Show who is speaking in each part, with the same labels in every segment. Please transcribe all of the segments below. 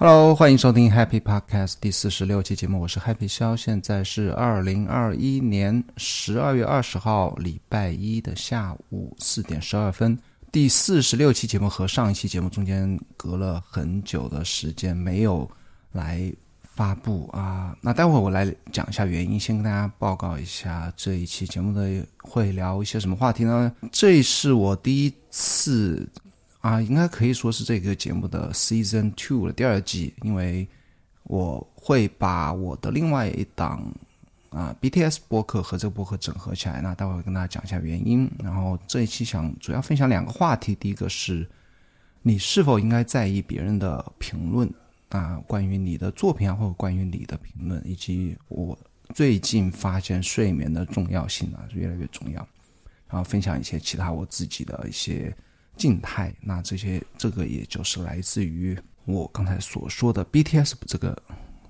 Speaker 1: Hello，欢迎收听 Happy Podcast 第四十六期节目，我是 Happy 肖，现在是二零二一年十二月二十号礼拜一的下午四点十二分。第四十六期节目和上一期节目中间隔了很久的时间没有来发布啊，那待会儿我来讲一下原因，先跟大家报告一下这一期节目的会聊一些什么话题呢？这是我第一次。啊，应该可以说是这个节目的 Season Two 的第二季，因为我会把我的另外一档啊 BTS 播客和这个播客整合起来。那待会儿跟大家讲一下原因。然后这一期想主要分享两个话题，第一个是你是否应该在意别人的评论啊，关于你的作品啊，或者关于你的评论，以及我最近发现睡眠的重要性啊，越来越重要。然后分享一些其他我自己的一些。静态，那这些这个也就是来自于我刚才所说的 BTS 这个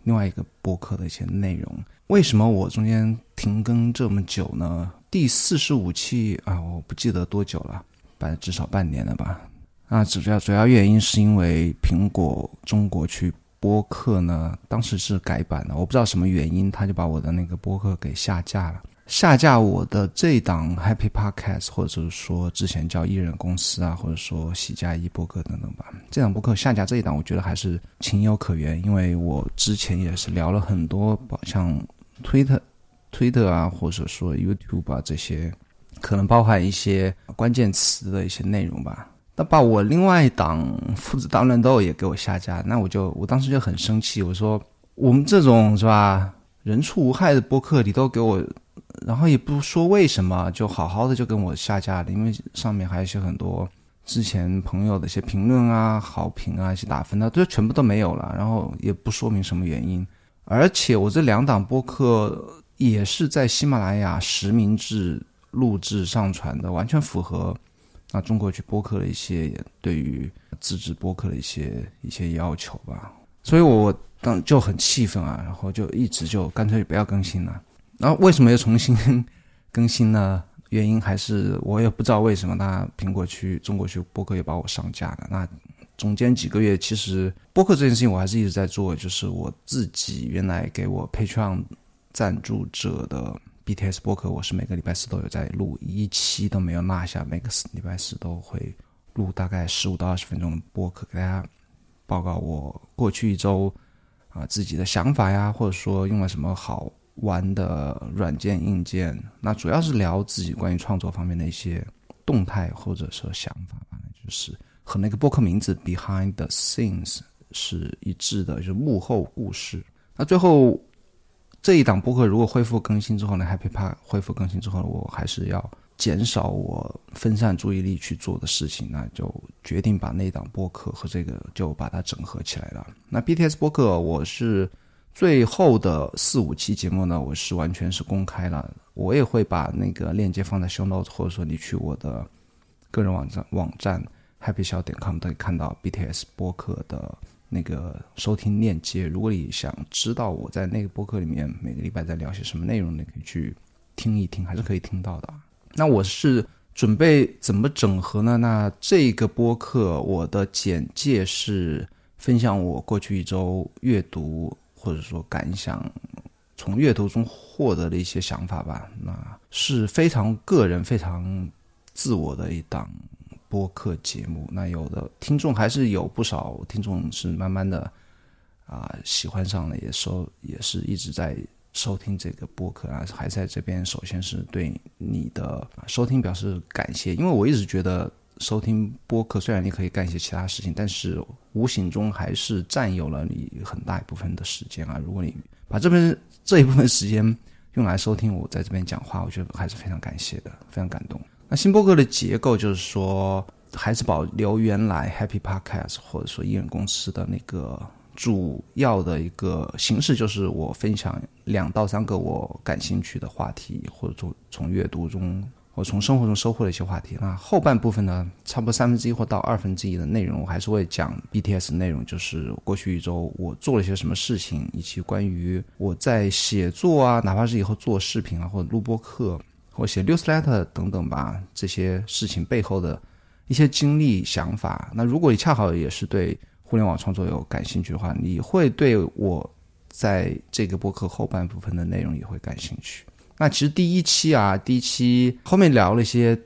Speaker 1: 另外一个播客的一些内容。为什么我中间停更这么久呢？第四十五期啊，我不记得多久了，半至少半年了吧。啊，主要主要原因是因为苹果中国区播客呢，当时是改版了，我不知道什么原因，他就把我的那个播客给下架了。下架我的这一档 Happy Podcast，或者是说之前叫艺人公司啊，或者说喜加一播客等等吧。这档播客下架这一档，我觉得还是情有可原，因为我之前也是聊了很多，像 Twitter、Twitter 啊，或者说 YouTube 啊这些，可能包含一些关键词的一些内容吧。那把我另外一档父子大乱斗也给我下架，那我就我当时就很生气，我说我们这种是吧，人畜无害的播客，你都给我。然后也不说为什么，就好好的就跟我下架了，因为上面还有一些很多之前朋友的一些评论啊、好评啊、一些打分的，都全部都没有了。然后也不说明什么原因，而且我这两档播客也是在喜马拉雅实名制录制上传的，完全符合啊中国去播客的一些对于自制播客的一些一些要求吧。所以我当就很气愤啊，然后就一直就干脆不要更新了。然后为什么要重新更新呢？原因还是我也不知道为什么。那苹果去中国去播客也把我上架了。那中间几个月，其实播客这件事情我还是一直在做，就是我自己原来给我 Patreon 赞助者的 BTS 播客，我是每个礼拜四都有在录，一期都没有落下，每个礼拜四都会录大概十五到二十分钟的播客，给大家报告我过去一周啊自己的想法呀，或者说用了什么好。玩的软件硬件，那主要是聊自己关于创作方面的一些动态或者说想法吧，就是和那个播客名字 Behind the Scenes 是一致的，就是幕后故事。那最后这一档播客如果恢复更新之后呢，Happy Park 恢复更新之后，我还是要减少我分散注意力去做的事情，那就决定把那档播客和这个就把它整合起来了。那 BTS 播客我是。最后的四五期节目呢，我是完全是公开了，我也会把那个链接放在 show note 或者说你去我的个人网站网站 happy 小点 com 都可以看到 BTS 播客的那个收听链接。如果你想知道我在那个播客里面每个礼拜在聊些什么内容，你可以去听一听，还是可以听到的。那我是准备怎么整合呢？那这个播客我的简介是分享我过去一周阅读。或者说感想，从阅读中获得的一些想法吧，那是非常个人、非常自我的一档播客节目。那有的听众还是有不少听众是慢慢的啊喜欢上了，也收也是一直在收听这个播客啊。还在这边，首先是对你的收听表示感谢，因为我一直觉得。收听播客，虽然你可以干一些其他事情，但是无形中还是占有了你很大一部分的时间啊。如果你把这边这一部分时间用来收听我在这边讲话，我觉得还是非常感谢的，非常感动。那新播客的结构就是说，还是保留原来 Happy Podcast 或者说艺人公司的那个主要的一个形式，就是我分享两到三个我感兴趣的话题，或者从从阅读中。我从生活中收获了一些话题。那后半部分呢，差不多三分之一或到二分之一的内容，我还是会讲 BTS 内容，就是过去一周我做了些什么事情，以及关于我在写作啊，哪怕是以后做视频啊，或者录播课，或写 newsletter 等等吧，这些事情背后的一些经历、想法。那如果你恰好也是对互联网创作有感兴趣的话，你会对我在这个播客后半部分的内容也会感兴趣。那其实第一期啊，第一期后面聊了一些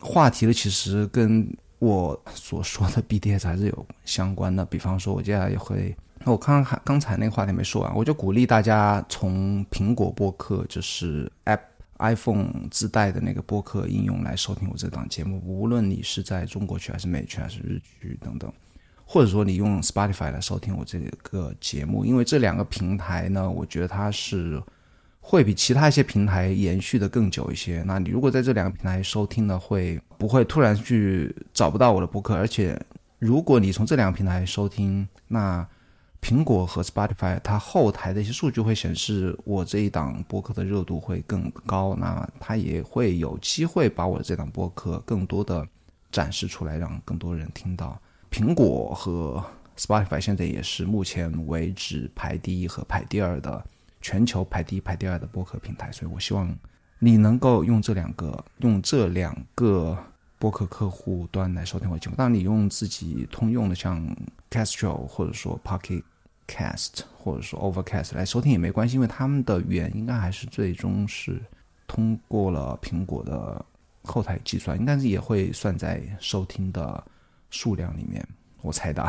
Speaker 1: 话题呢，其实跟我所说的 BDS 还是有相关的。比方说，我接下来也会，我刚刚刚才那个话题没说完，我就鼓励大家从苹果播客，就是 App iPhone 自带的那个播客应用来收听我这档节目，无论你是在中国区还是美区还是日区等等。或者说你用 Spotify 来收听我这个节目，因为这两个平台呢，我觉得它是会比其他一些平台延续的更久一些。那你如果在这两个平台收听呢，会不会突然去找不到我的播客？而且如果你从这两个平台收听，那苹果和 Spotify 它后台的一些数据会显示我这一档播客的热度会更高，那它也会有机会把我的这档播客更多的展示出来，让更多人听到。苹果和 Spotify 现在也是目前为止排第一和排第二的全球排第一、排第二的播客平台，所以我希望你能够用这两个用这两个播客客户端来收听我的节目。当然，你用自己通用的像 Castro 或者说 Pocket Cast 或者说 Overcast 来收听也没关系，因为他们的源应该还是最终是通过了苹果的后台计算，应该是也会算在收听的。数量里面，我猜的。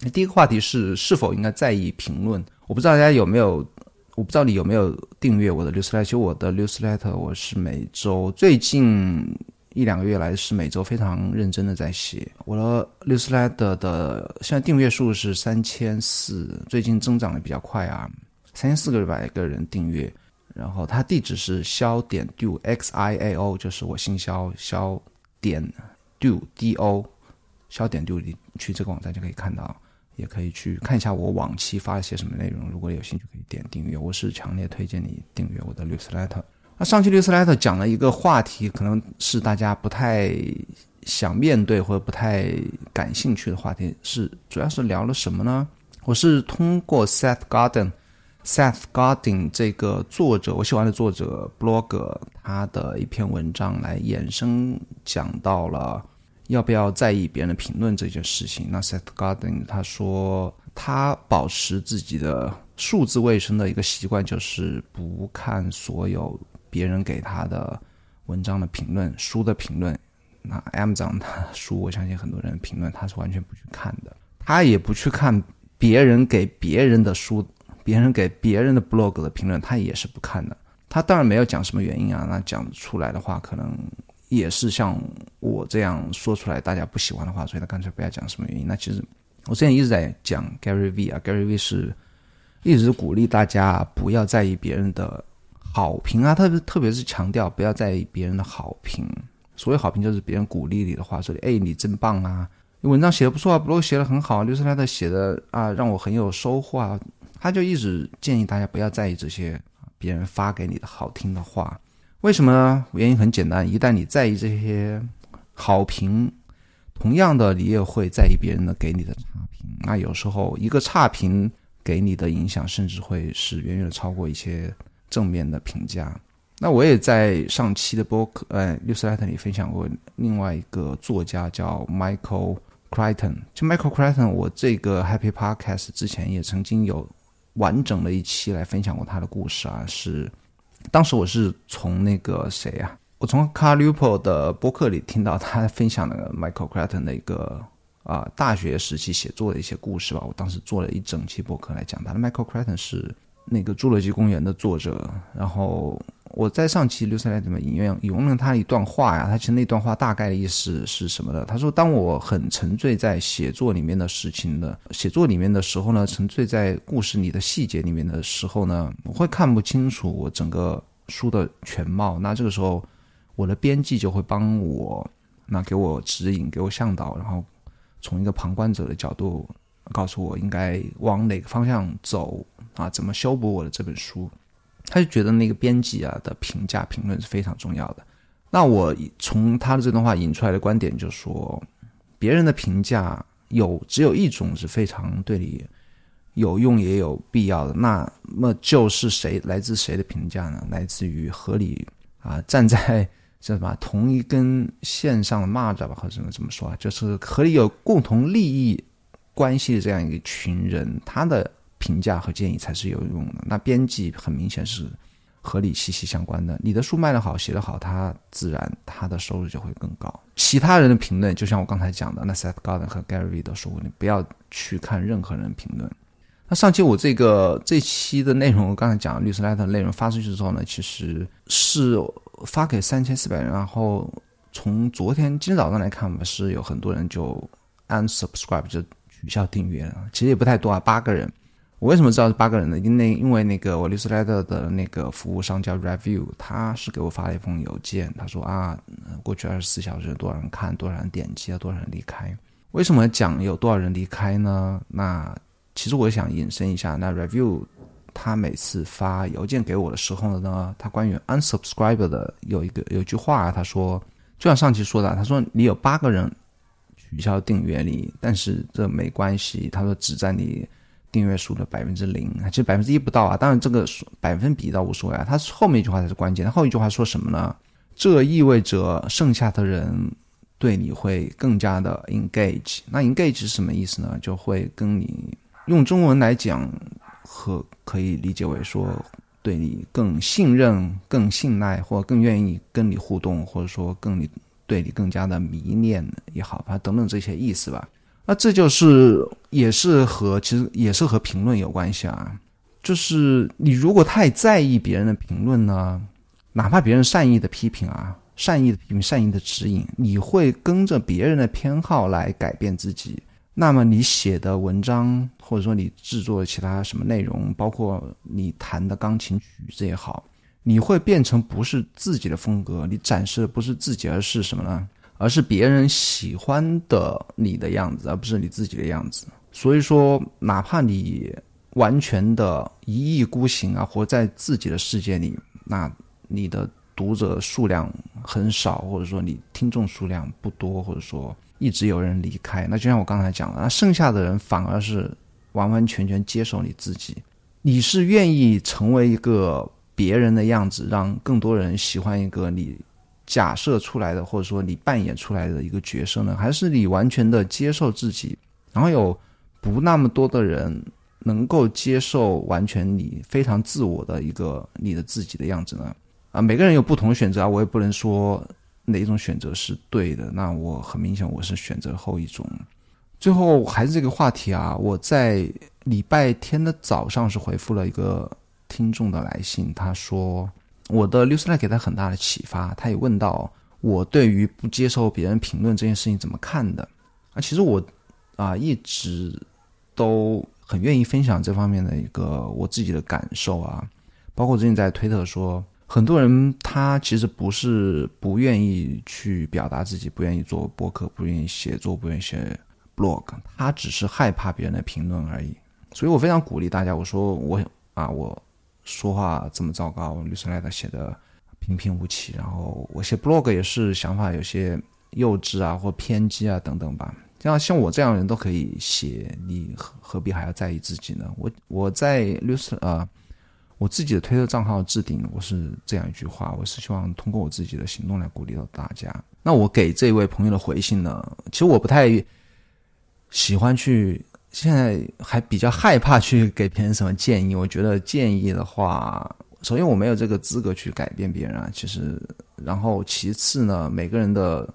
Speaker 1: 那 第一个话题是是否应该在意评论？我不知道大家有没有，我不知道你有没有订阅我的 newsletter。其实我的 newsletter 我是每周，最近一两个月来是每周非常认真的在写。我的 newsletter 的现在订阅数是三千四，最近增长的比较快啊，三千四个百个人订阅。然后它地址是肖点 do x i a o，就是我姓肖肖点 do d o。肖点 do，你去这个网站就可以看到，也可以去看一下我往期发了些什么内容。如果有兴趣，可以点订阅。我是强烈推荐你订阅我的 newsletter。那上期 newsletter 讲了一个话题，可能是大家不太想面对或者不太感兴趣的话题，是主要是聊了什么呢？我是通过 Seth Garden、Seth Garden 这个作者，我喜欢的作者 blog 他的一篇文章来衍生讲到了。要不要在意别人的评论这件事情？那 Seth Godin 他说，他保持自己的数字卫生的一个习惯，就是不看所有别人给他的文章的评论、书的评论。那 Amazon 的书，我相信很多人评论他是完全不去看的。他也不去看别人给别人的书、别人给别人的 blog 的评论，他也是不看的。他当然没有讲什么原因啊，那讲出来的话可能。也是像我这样说出来，大家不喜欢的话，所以他干脆不要讲什么原因。那其实我之前一直在讲 Gary V 啊，Gary V 是一直鼓励大家不要在意别人的好评啊，特别特别是强调不要在意别人的好评。所谓好评就是别人鼓励你的话，说哎你真棒啊，你文章写的不错啊，blog 写的很好，刘斯莱的写的啊让我很有收获啊。他就一直建议大家不要在意这些别人发给你的好听的话。为什么呢？原因很简单，一旦你在意这些好评，同样的你也会在意别人的给你的差评。那有时候一个差评给你的影响，甚至会是远远的超过一些正面的评价。那我也在上期的播客，呃，六十 letter 里分享过另外一个作家叫 Michael Crichton。就 Michael Crichton，我这个 Happy Podcast 之前也曾经有完整的一期来分享过他的故事啊，是。当时我是从那个谁呀？我从 Carl Lupo 的博客里听到他分享那个 Michael Crichton 的一个啊大学时期写作的一些故事吧。我当时做了一整期博客来讲他的 Michael Crichton 是那个《侏罗纪公园》的作者，然后。我在上期六三来怎么引用引用了他一段话呀？他其实那段话大概的意思是什么的？他说：“当我很沉醉在写作里面的事情的写作里面的时候呢，沉醉在故事里的细节里面的时候呢，我会看不清楚我整个书的全貌。那这个时候，我的编辑就会帮我，那给我指引，给我向导，然后从一个旁观者的角度告诉我应该往哪个方向走啊？怎么修补我的这本书？”他就觉得那个编辑啊的评价评论是非常重要的。那我从他的这段话引出来的观点就是说，别人的评价有只有一种是非常对你有用也有必要的，那么就是谁来自谁的评价呢？来自于合理啊站在叫什么同一根线上的蚂蚱吧，或者怎么怎么说啊？就是和你有共同利益关系的这样一群人，他的评价和建议才是有用的。那编辑很明显是和你息息相关的。你的书卖得好，写得好，他自然他的收入就会更高。其他人的评论，就像我刚才讲的，那 Seth Godin 和 Gary 都说过，你不要去看任何人评论。那上期我这个这期的内容，我刚才讲律师 letter 内容发出去之后呢，其实是发给三千四百人，然后从昨天今天早上来看，我们是有很多人就 unsubscribe 就取消订阅了，其实也不太多啊，八个人。我为什么知道是八个人呢？因为因为那个我律师 letter 的那个服务商叫 review，他是给我发了一封邮件，他说啊，过去二十四小时多少人看，多少人点击啊，多少人离开。为什么讲有多少人离开呢？那其实我想引申一下，那 review 他每次发邮件给我的时候呢，他关于 unsubscribe 的有一个有一句话，他说，就像上期说的，他说你有八个人取消订阅你，但是这没关系，他说只占你订阅数的百分之零，其实百分之一不到啊。当然这个百分比倒无所谓啊。他后面一句话才是关键，他后一句话说什么呢？这意味着剩下的人对你会更加的 engage。那 engage 是什么意思呢？就会跟你。用中文来讲，和可以理解为说对你更信任、更信赖，或更愿意跟你互动，或者说更你对你更加的迷恋也好，反正等等这些意思吧。那这就是也是和其实也是和评论有关系啊。就是你如果太在意别人的评论呢，哪怕别人善意的批评啊、善意的批评、善意的指引，你会跟着别人的偏好来改变自己。那么你写的文章，或者说你制作的其他什么内容，包括你弹的钢琴曲子也好，你会变成不是自己的风格，你展示的不是自己，而是什么呢？而是别人喜欢的你的样子，而不是你自己的样子。所以说，哪怕你完全的一意孤行啊，活在自己的世界里，那你的读者数量很少，或者说你听众数量不多，或者说。一直有人离开，那就像我刚才讲的，那剩下的人反而是完完全全接受你自己。你是愿意成为一个别人的样子，让更多人喜欢一个你假设出来的，或者说你扮演出来的一个角色呢？还是你完全的接受自己，然后有不那么多的人能够接受完全你非常自我的一个你的自己的样子呢？啊，每个人有不同选择啊，我也不能说。哪一种选择是对的？那我很明显，我是选择后一种。最后还是这个话题啊，我在礼拜天的早上是回复了一个听众的来信，他说我的六 e 给他很大的启发，他也问到我对于不接受别人评论这件事情怎么看的啊？其实我啊一直都很愿意分享这方面的一个我自己的感受啊，包括最近在推特说。很多人他其实不是不愿意去表达自己，不愿意做博客，不愿意写作，不愿意写 blog，他只是害怕别人的评论而已。所以我非常鼓励大家，我说我啊，我说话这么糟糕，律师来的写的平平无奇，然后我写 blog 也是想法有些幼稚啊，或偏激啊等等吧。像像我这样的人都可以写，你何何必还要在意自己呢？我我在律师啊。我自己的推特账号置顶，我是这样一句话，我是希望通过我自己的行动来鼓励到大家。那我给这位朋友的回信呢？其实我不太喜欢去，现在还比较害怕去给别人什么建议。我觉得建议的话，首先我没有这个资格去改变别人啊。其实，然后其次呢，每个人的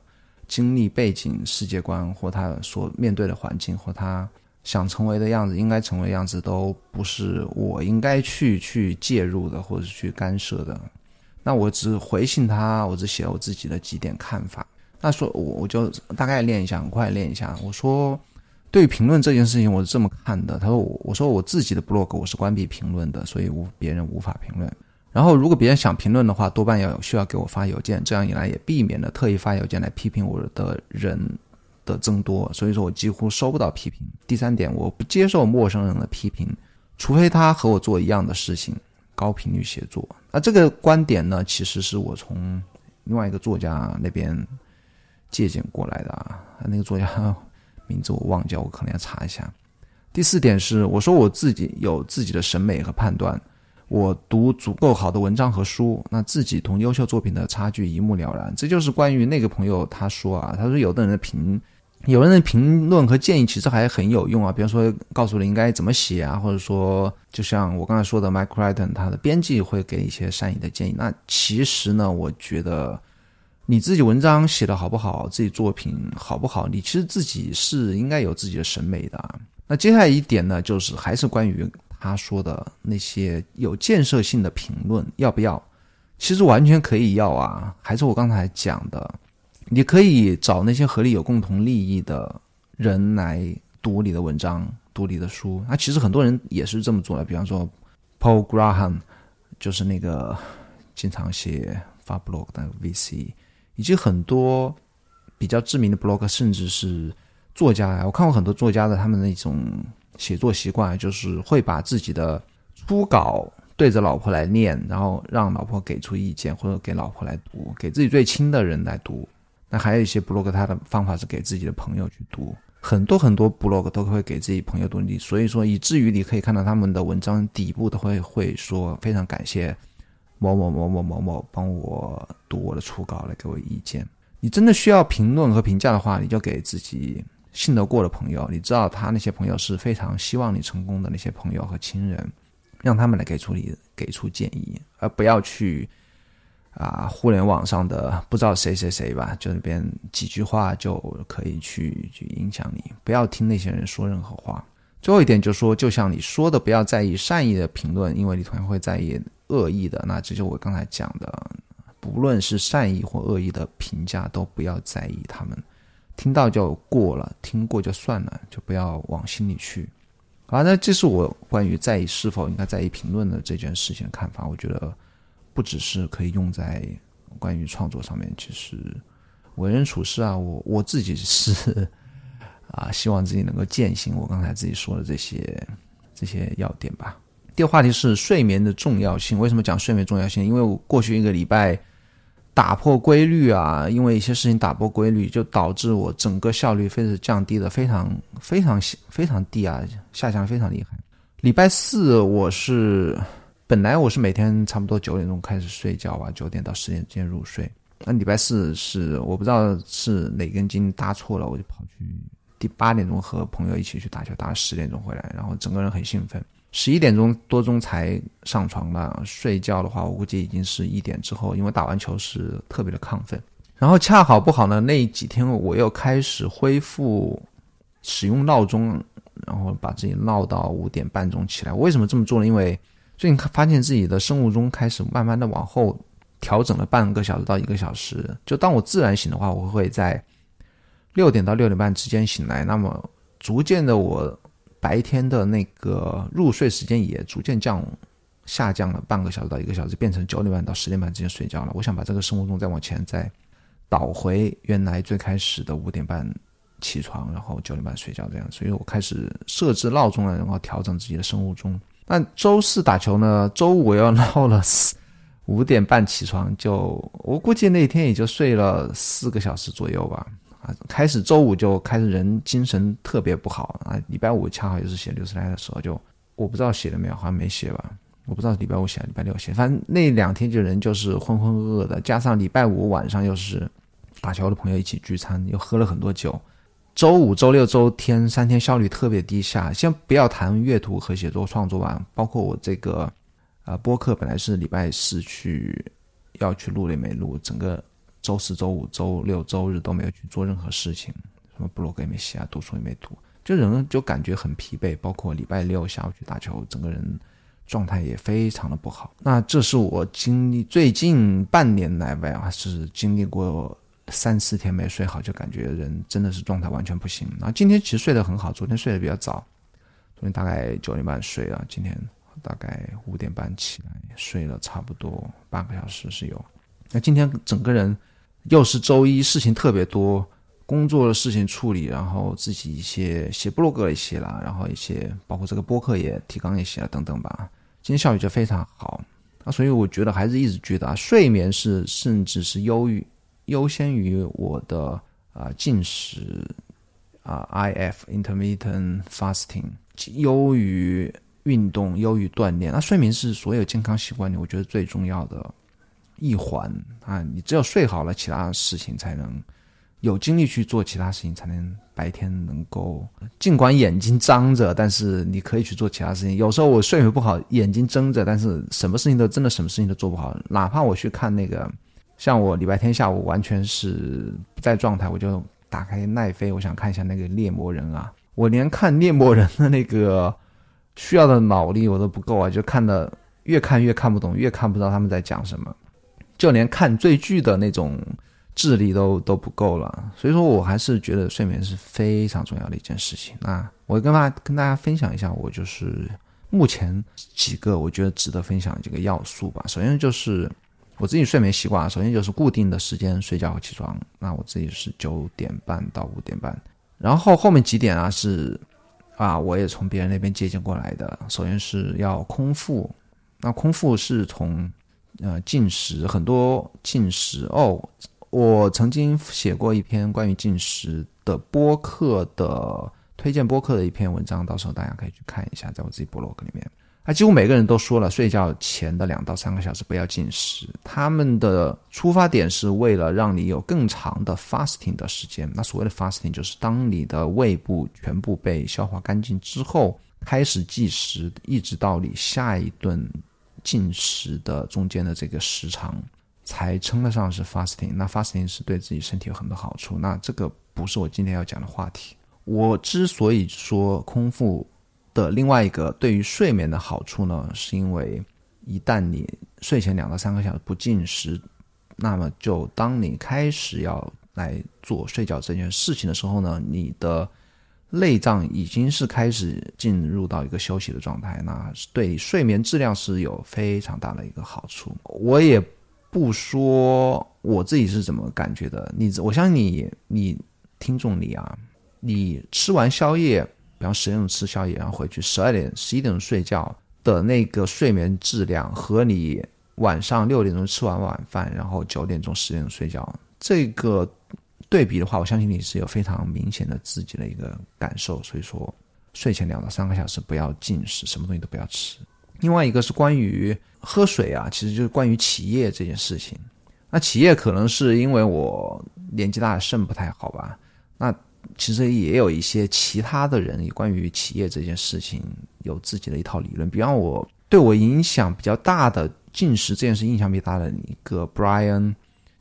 Speaker 1: 经历背景、世界观或他所面对的环境或他。想成为的样子，应该成为的样子，都不是我应该去去介入的，或者去干涉的。那我只回信他，我只写我自己的几点看法。那说，我我就大概练一下，很快练一下。我说，对于评论这件事情，我是这么看的。他说，我我说我自己的 blog 我是关闭评论的，所以无别人无法评论。然后，如果别人想评论的话，多半要需要给我发邮件，这样一来也避免了特意发邮件来批评我的人。的增多，所以说我几乎收不到批评。第三点，我不接受陌生人的批评，除非他和我做一样的事情，高频率写作。那这个观点呢，其实是我从另外一个作家那边借鉴过来的啊。那个作家 名字我忘记，我可能要查一下。第四点是，我说我自己有自己的审美和判断，我读足够好的文章和书，那自己同优秀作品的差距一目了然。这就是关于那个朋友他说啊，他说有的人的评。有人的评论和建议其实还很有用啊，比方说告诉你应该怎么写啊，或者说就像我刚才说的，Mike Crichton 他的编辑会给一些善意的建议。那其实呢，我觉得你自己文章写的好不好，自己作品好不好，你其实自己是应该有自己的审美的。那接下来一点呢，就是还是关于他说的那些有建设性的评论要不要？其实完全可以要啊，还是我刚才讲的。你可以找那些和你有共同利益的人来读你的文章、读你的书。那其实很多人也是这么做的，比方说 Paul Graham，就是那个经常写发 blog 的 VC，以及很多比较知名的 blog，甚至是作家呀。我看过很多作家的他们那种写作习惯，就是会把自己的初稿对着老婆来念，然后让老婆给出意见，或者给老婆来读，给自己最亲的人来读。那还有一些 blog，他的方法是给自己的朋友去读，很多很多 blog 都会给自己朋友读，你所以说以至于你可以看到他们的文章底部都会会说非常感谢某某某某某某帮我读我的初稿来给我意见。你真的需要评论和评价的话，你就给自己信得过的朋友，你知道他那些朋友是非常希望你成功的那些朋友和亲人，让他们来给出你给出建议，而不要去。啊，互联网上的不知道谁谁谁吧，就那边几句话就可以去去影响你，不要听那些人说任何话。最后一点就是说，就像你说的，不要在意善意的评论，因为你同样会在意恶意的。那这就我刚才讲的，不论是善意或恶意的评价，都不要在意他们，听到就过了，听过就算了，就不要往心里去。好，那这是我关于在意是否应该在意评论的这件事情的看法。我觉得。不只是可以用在关于创作上面，其实为人处事啊，我我自己是啊，希望自己能够践行我刚才自己说的这些这些要点吧。第二个话题是睡眠的重要性。为什么讲睡眠重要性？因为我过去一个礼拜打破规律啊，因为一些事情打破规律，就导致我整个效率非是降低的非常非常非常低啊，下降非常厉害。礼拜四我是。本来我是每天差不多九点钟开始睡觉吧，九点到十点之间入睡。那礼拜四是我不知道是哪根筋搭错了，我就跑去第八点钟和朋友一起去打球，打到十点钟回来，然后整个人很兴奋。十一点钟多钟才上床了，睡觉的话我估计已经是一点之后，因为打完球是特别的亢奋。然后恰好不好呢，那几天我又开始恢复使用闹钟，然后把自己闹到五点半钟起来。为什么这么做呢？因为最近发现自己的生物钟开始慢慢的往后调整了半个小时到一个小时。就当我自然醒的话，我会在六点到六点半之间醒来。那么逐渐的，我白天的那个入睡时间也逐渐降下降了半个小时到一个小时，变成九点半到十点半之间睡觉了。我想把这个生物钟再往前再倒回原来最开始的五点半起床，然后九点半睡觉这样。所以我开始设置闹钟了，然后调整自己的生物钟。那周四打球呢？周五我又闹了四五点半起床，就我估计那天也就睡了四个小时左右吧。啊，开始周五就开始人精神特别不好啊。礼拜五恰好也是写六十来的时候，就我不知道写了没有，好像没写吧。我不知道礼拜五写，礼拜六写，反正那两天就人就是浑浑噩噩的。加上礼拜五晚上又是打球的朋友一起聚餐，又喝了很多酒。周五、周六、周天三天效率特别低下。先不要谈阅读和写作创作吧，包括我这个，呃，播客本来是礼拜四去要去录也没录，整个周四周五、周六周日都没有去做任何事情，什么 blog 也没写啊，读书也没读，就人就感觉很疲惫。包括礼拜六下午去打球，整个人状态也非常的不好。那这是我经历最近半年来吧，是经历过。三四天没睡好，就感觉人真的是状态完全不行。然后今天其实睡得很好，昨天睡得比较早，昨天大概九点半睡了，今天大概五点半起来，睡了差不多半个小时是有。那今天整个人又是周一，事情特别多，工作的事情处理，然后自己一些写博客也写了，然后一些包括这个播客也提纲也写了等等吧。今天效率就非常好啊，所以我觉得还是一直觉得啊，睡眠是甚至是忧郁。优先于我的啊进食啊，IF intermittent fasting，优于运动，优于锻炼。那睡眠是所有健康习惯里我觉得最重要的一环啊！你只有睡好了，其他事情才能有精力去做其他事情，才能白天能够尽管眼睛张着，但是你可以去做其他事情。有时候我睡眠不好，眼睛睁着，但是什么事情都真的什么事情都做不好。哪怕我去看那个，像我礼拜天下午完全是不在状态，我就打开奈飞，我想看一下那个猎魔人啊，我连看猎魔人的那个需要的脑力我都不够啊，就看的越看越看不懂，越看不到他们在讲什么，就连看最剧的那种。智力都都不够了，所以说我还是觉得睡眠是非常重要的一件事情。那我跟大跟大家分享一下，我就是目前几个我觉得值得分享几个要素吧。首先就是我自己睡眠习惯啊，首先就是固定的时间睡觉和起床。那我自己是九点半到五点半，然后后面几点啊是啊，我也从别人那边借鉴过来的。首先是要空腹，那空腹是从呃进食，很多进食哦。我曾经写过一篇关于进食的播客的推荐播客的一篇文章，到时候大家可以去看一下，在我自己博客里面。啊，几乎每个人都说了，睡觉前的两到三个小时不要进食。他们的出发点是为了让你有更长的 fasting 的时间。那所谓的 fasting 就是当你的胃部全部被消化干净之后，开始计时，一直到你下一顿进食的中间的这个时长。才称得上是 fasting。那 fasting 是对自己身体有很多好处。那这个不是我今天要讲的话题。我之所以说空腹的另外一个对于睡眠的好处呢，是因为一旦你睡前两到三个小时不进食，那么就当你开始要来做睡觉这件事情的时候呢，你的内脏已经是开始进入到一个休息的状态，那对睡眠质量是有非常大的一个好处。我也。不说我自己是怎么感觉的，你我相信你，你听众你啊，你吃完宵夜，比方十点钟吃宵夜，然后回去十二点、十一点钟睡觉的那个睡眠质量，和你晚上六点钟吃完晚饭，然后九点钟、十点钟睡觉，这个对比的话，我相信你是有非常明显的自己的一个感受。所以说，睡前两到三个小时不要进食，什么东西都不要吃。另外一个是关于喝水啊，其实就是关于起夜这件事情。那起夜可能是因为我年纪大，肾不太好吧。那其实也有一些其他的人，关于企业这件事情有自己的一套理论。比方我对我影响比较大的进食这件事影响比较大的一个 Brian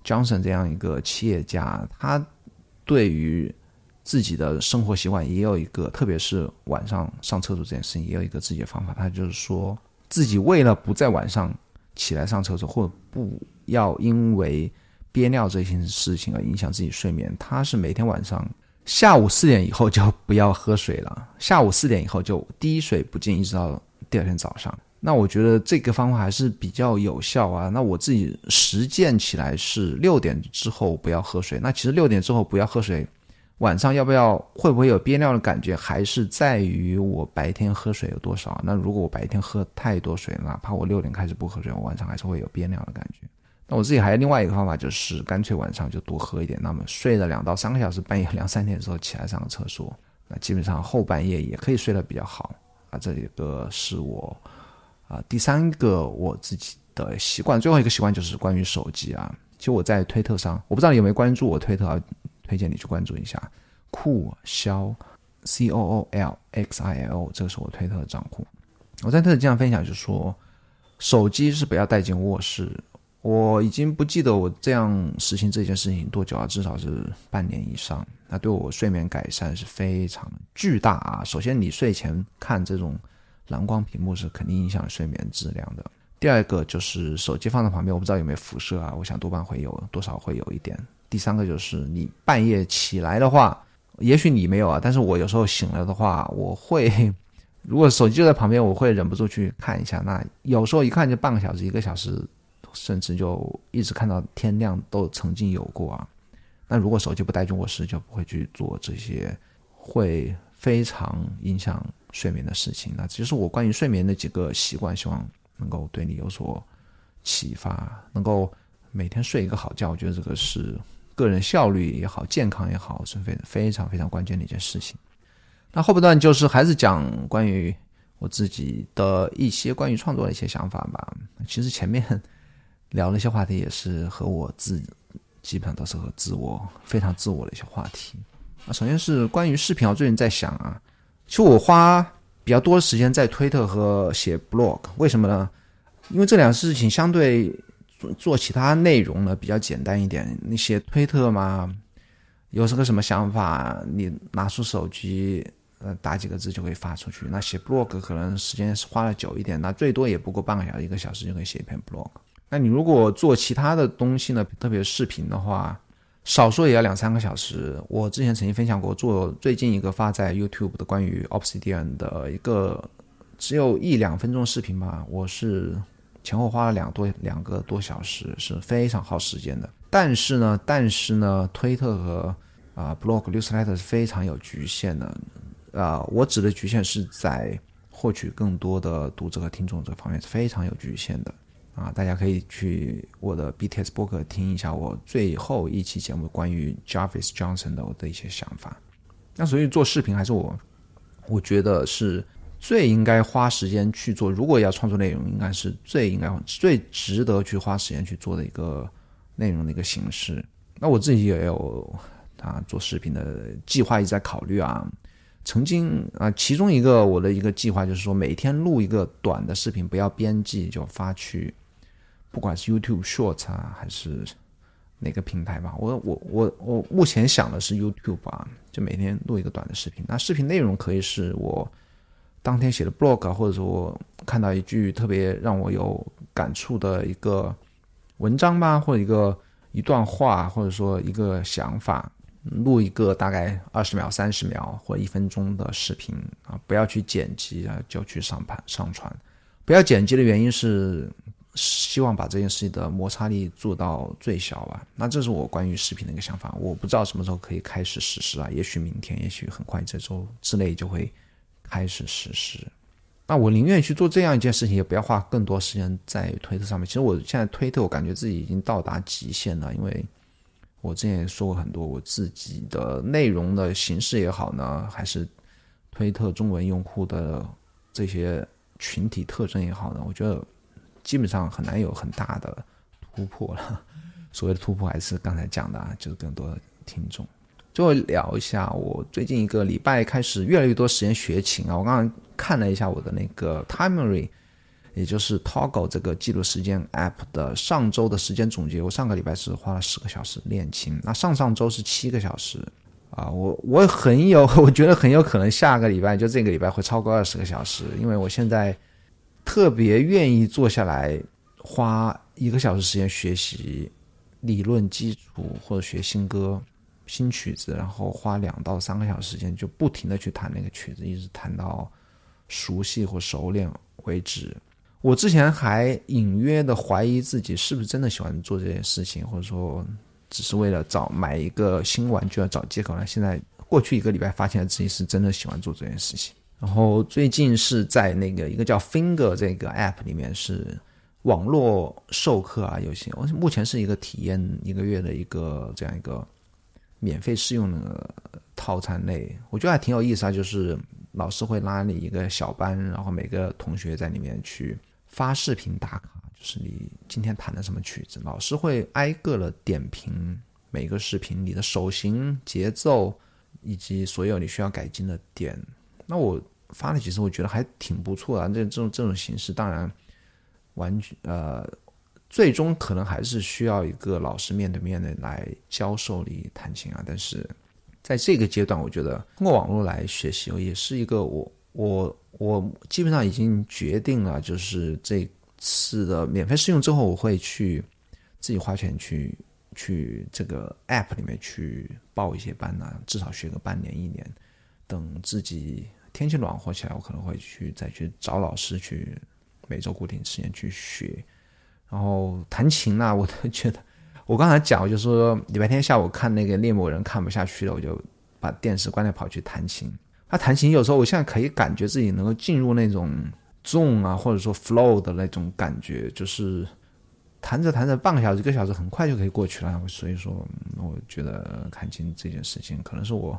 Speaker 1: Johnson 这样一个企业家，他对于自己的生活习惯也有一个，特别是晚上上厕所这件事情，也有一个自己的方法。他就是说。自己为了不在晚上起来上厕所，或者不要因为憋尿这些事情而影响自己睡眠，他是每天晚上下午四点以后就不要喝水了，下午四点以后就滴水不进，一直到第二天早上。那我觉得这个方法还是比较有效啊。那我自己实践起来是六点之后不要喝水。那其实六点之后不要喝水。晚上要不要会不会有憋尿的感觉，还是在于我白天喝水有多少？那如果我白天喝太多水，哪怕我六点开始不喝水，我晚上还是会有憋尿的感觉。那我自己还有另外一个方法，就是干脆晚上就多喝一点。那么睡了两到三个小时，半夜两三点的时候起来上个厕所，那基本上后半夜也可以睡得比较好啊。这一个是我啊第三个我自己的习惯。最后一个习惯就是关于手机啊。其实我在推特上，我不知道你有没有关注我推特啊。推荐你去关注一下酷肖 C O O L X I L，这个是我推特的账户。我在推特经常分享，就说手机是不要带进卧室。我已经不记得我这样实行这件事情多久啊，至少是半年以上。那对我睡眠改善是非常巨大啊。首先，你睡前看这种蓝光屏幕是肯定影响睡眠质量的。第二个就是手机放在旁边，我不知道有没有辐射啊？我想多半会有，多少会有一点。第三个就是你半夜起来的话，也许你没有啊，但是我有时候醒了的话，我会 如果手机就在旁边，我会忍不住去看一下。那有时候一看就半个小时、一个小时，甚至就一直看到天亮都曾经有过啊。那如果手机不带进卧室，就不会去做这些会非常影响睡眠的事情。那其实我关于睡眠的几个习惯，希望能够对你有所启发，能够每天睡一个好觉。我觉得这个是。个人效率也好，健康也好，是非非常非常关键的一件事情。那后半段就是还是讲关于我自己的一些关于创作的一些想法吧。其实前面聊了一些话题，也是和我自基本上都是和自我非常自我的一些话题。啊，首先是关于视频，我最近在想啊，其实我花比较多的时间在推特和写 blog，为什么呢？因为这两个事情相对做其他内容呢比较简单一点。你写推特嘛，有什个什么想法，你拿出手机呃打几个字就可以发出去。那写 blog 可能时间是花了久一点，那最多也不过半个小时、一个小时就可以写一篇 blog。那你如果做其他的东西呢，特别视频的话。少说也要两三个小时。我之前曾经分享过，做最近一个发在 YouTube 的关于 Obsidian 的一个只有一两分钟视频吧，我是前后花了两多两个多小时，是非常耗时间的。但是呢，但是呢，推特和啊 Blog Newsletter 是非常有局限的。啊，我指的局限是在获取更多的读者和听众这方面是非常有局限的。啊，大家可以去我的 BTS 播客听一下我最后一期节目关于 Jarvis Johnson 的我的一些想法。那所以做视频还是我，我觉得是最应该花时间去做。如果要创作内容，应该是最应该最值得去花时间去做的一个内容的一个形式。那我自己也有啊做视频的计划一直在考虑啊。曾经啊，其中一个我的一个计划就是说，每天录一个短的视频，不要编辑就发去。不管是 YouTube Short 啊，还是哪个平台吧，我我我我目前想的是 YouTube 啊，就每天录一个短的视频。那视频内容可以是我当天写的 blog，或者说我看到一句特别让我有感触的一个文章吧，或者一个一段话，或者说一个想法，录一个大概二十秒、三十秒或一分钟的视频啊，不要去剪辑啊，就去上盘上传。不要剪辑的原因是。希望把这件事情的摩擦力做到最小吧。那这是我关于视频的一个想法。我不知道什么时候可以开始实施啊？也许明天，也许很快这周之内就会开始实施。那我宁愿去做这样一件事情，也不要花更多时间在推特上面。其实我现在推特，我感觉自己已经到达极限了，因为我之前也说过很多，我自己的内容的形式也好呢，还是推特中文用户的这些群体特征也好呢，我觉得。基本上很难有很大的突破了。所谓的突破，还是刚才讲的，啊，就是更多的听众。最后聊一下，我最近一个礼拜开始越来越多时间学琴啊。我刚刚看了一下我的那个 Timery，也就是 Toggle 这个记录时间 App 的上周的时间总结。我上个礼拜是花了十个小时练琴，那上上周是七个小时啊。我我很有，我觉得很有可能下个礼拜就这个礼拜会超过二十个小时，因为我现在。特别愿意坐下来花一个小时时间学习理论基础或者学新歌、新曲子，然后花两到三个小时时间就不停的去弹那个曲子，一直弹到熟悉或熟练为止。我之前还隐约的怀疑自己是不是真的喜欢做这件事情，或者说只是为了找买一个新玩具而找借口呢？现在过去一个礼拜发现自己是真的喜欢做这件事情。然后最近是在那个一个叫 Finger 这个 App 里面是网络授课啊，有些我目前是一个体验一个月的一个这样一个免费试用的套餐内，我觉得还挺有意思啊。就是老师会拉你一个小班，然后每个同学在里面去发视频打卡，就是你今天弹的什么曲子，老师会挨个的点评每个视频你的手型、节奏以及所有你需要改进的点。那我发了几次，我觉得还挺不错的。这这种这种形式，当然完全呃，最终可能还是需要一个老师面对面的来教授你弹琴啊。但是在这个阶段，我觉得通过网络来学习，也是一个我我我基本上已经决定了，就是这次的免费试用之后，我会去自己花钱去去这个 App 里面去报一些班呢，至少学个半年一年，等自己。天气暖和起来，我可能会去再去找老师去每周固定时间去学。然后弹琴呢，我都觉得，我刚才讲，我就说礼拜天下午看那个猎魔人看不下去了，我就把电视关掉跑去弹琴。他弹琴有时候，我现在可以感觉自己能够进入那种 zone 啊，或者说 flow 的那种感觉，就是弹着弹着半个小时、一个小时很快就可以过去了。所以说，我觉得弹琴这件事情可能是我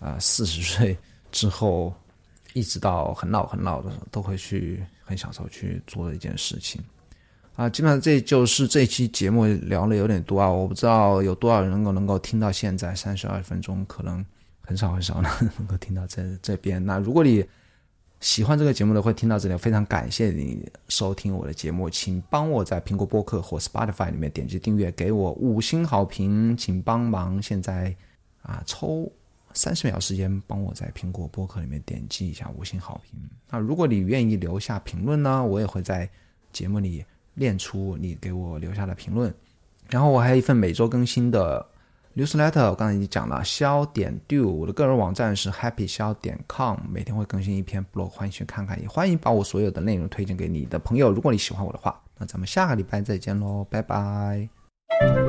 Speaker 1: 啊四十岁。之后，一直到很老很老的时候，都会去很享受去做的一件事情。啊，基本上这就是这期节目聊了有点多啊，我不知道有多少人能够能够听到现在三十二分钟，可能很少很少能能够听到这这边。那如果你喜欢这个节目的，会听到这里，非常感谢你收听我的节目，请帮我在苹果播客或 Spotify 里面点击订阅，给我五星好评，请帮忙现在啊抽三十秒时间，帮我在苹果播客里面点击一下五星好评。那如果你愿意留下评论呢，我也会在节目里。练出你给我留下的评论，然后我还有一份每周更新的 newsletter，我刚才已经讲了，肖点 do，我的个人网站是 happy 肖点 com，每天会更新一篇 blog，欢迎去看看，也欢迎把我所有的内容推荐给你的朋友。如果你喜欢我的话，那咱们下个礼拜再见喽，拜拜。